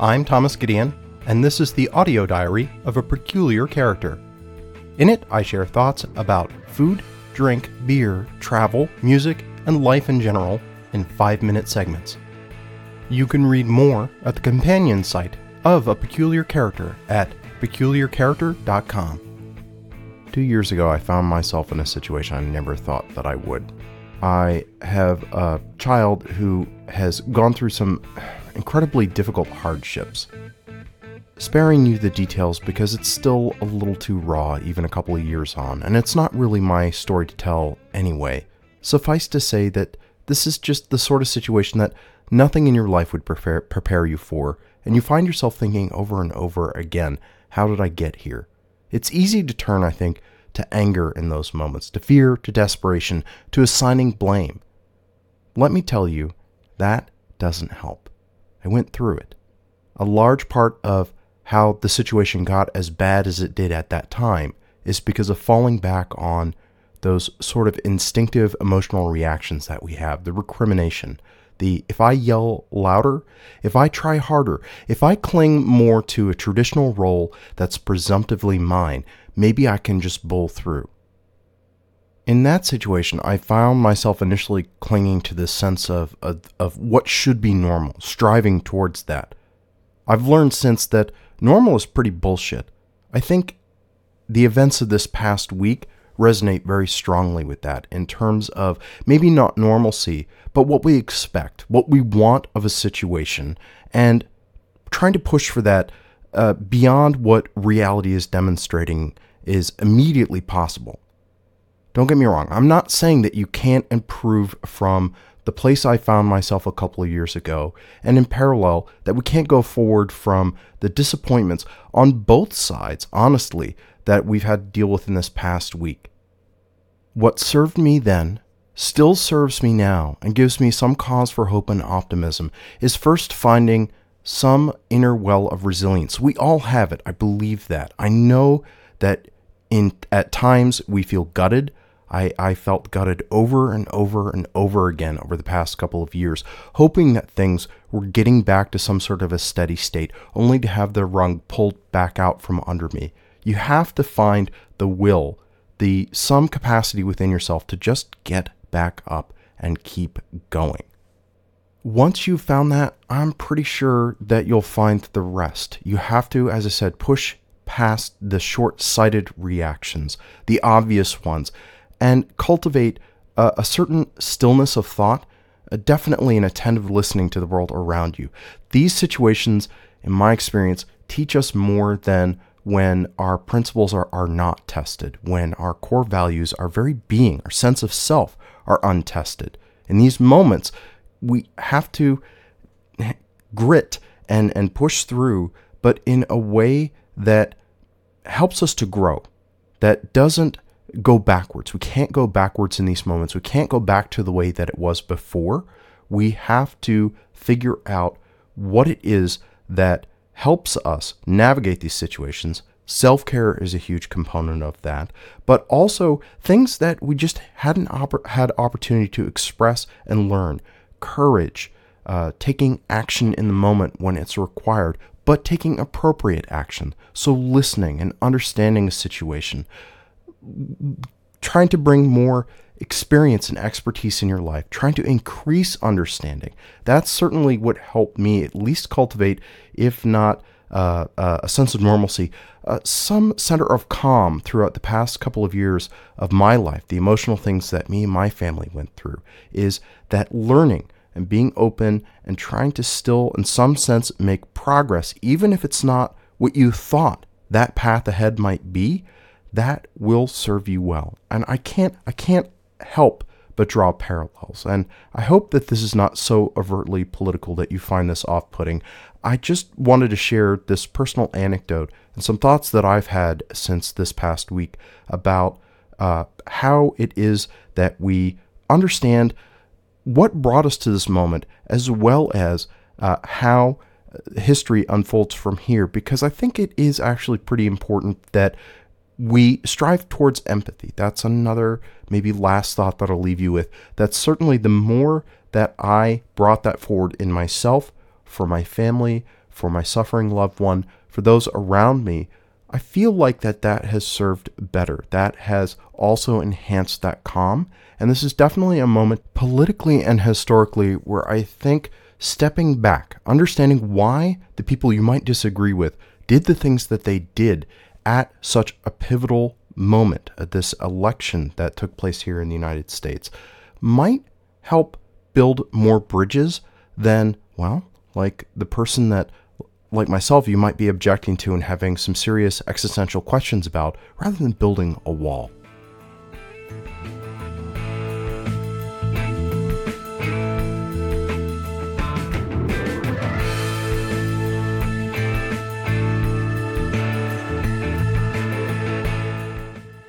I'm Thomas Gideon, and this is the audio diary of a peculiar character. In it, I share thoughts about food, drink, beer, travel, music, and life in general in five minute segments. You can read more at the companion site of A Peculiar Character at peculiarcharacter.com. Two years ago, I found myself in a situation I never thought that I would. I have a child who has gone through some incredibly difficult hardships. Sparing you the details because it's still a little too raw, even a couple of years on, and it's not really my story to tell anyway. Suffice to say that this is just the sort of situation that nothing in your life would prepare, prepare you for, and you find yourself thinking over and over again, how did I get here? It's easy to turn, I think, to anger in those moments, to fear, to desperation, to assigning blame. Let me tell you, that doesn't help. I went through it. A large part of how the situation got as bad as it did at that time is because of falling back on those sort of instinctive emotional reactions that we have the recrimination, the if I yell louder, if I try harder, if I cling more to a traditional role that's presumptively mine, maybe I can just bowl through. In that situation, I found myself initially clinging to this sense of, of, of what should be normal, striving towards that. I've learned since that normal is pretty bullshit. I think the events of this past week resonate very strongly with that in terms of maybe not normalcy, but what we expect, what we want of a situation, and trying to push for that uh, beyond what reality is demonstrating is immediately possible. Don't get me wrong, I'm not saying that you can't improve from the place I found myself a couple of years ago, and in parallel, that we can't go forward from the disappointments on both sides, honestly, that we've had to deal with in this past week. What served me then still serves me now and gives me some cause for hope and optimism is first finding some inner well of resilience. We all have it. I believe that. I know that in at times we feel gutted. I, I felt gutted over and over and over again over the past couple of years, hoping that things were getting back to some sort of a steady state, only to have the rug pulled back out from under me. You have to find the will, the some capacity within yourself to just get back up and keep going. Once you've found that, I'm pretty sure that you'll find the rest. You have to, as I said, push past the short sighted reactions, the obvious ones, and cultivate a, a, certain stillness of thought, uh, definitely an attentive listening to the world around you. These situations, in my experience, teach us more than when our principles are, are not tested, when our core values, our very being, our sense of self are untested. In these moments, we have to grit and, and push through, but in a way that helps us to grow, that doesn't go backwards. We can't go backwards in these moments. We can't go back to the way that it was before. We have to figure out what it is that helps us navigate these situations. Self care is a huge component of that, but also things that we just hadn't had opportunity to express and learn. Courage, uh, taking action in the moment when it's required, but taking appropriate action. So, listening and understanding a situation, trying to bring more experience and expertise in your life, trying to increase understanding. That's certainly what helped me at least cultivate, if not uh, uh, a sense of normalcy, uh, some center of calm throughout the past couple of years of my life, the emotional things that me and my family went through, is that learning and being open and trying to still, in some sense, make progress, even if it's not what you thought that path ahead might be, that will serve you well. And I can't, I can't help but draw parallels. And I hope that this is not so overtly political that you find this off putting. I just wanted to share this personal anecdote and some thoughts that I've had since this past week about uh, how it is that we understand what brought us to this moment, as well as uh, how history unfolds from here, because I think it is actually pretty important that we strive towards empathy. That's another maybe last thought that I'll leave you with. That certainly the more that I brought that forward in myself, for my family, for my suffering loved one, for those around me, I feel like that that has served better. That has also enhanced that calm. And this is definitely a moment politically and historically where I think stepping back, understanding why the people you might disagree with did the things that they did at such a pivotal moment at this election that took place here in the United States might help build more bridges than, well, like the person that like myself, you might be objecting to and having some serious existential questions about rather than building a wall.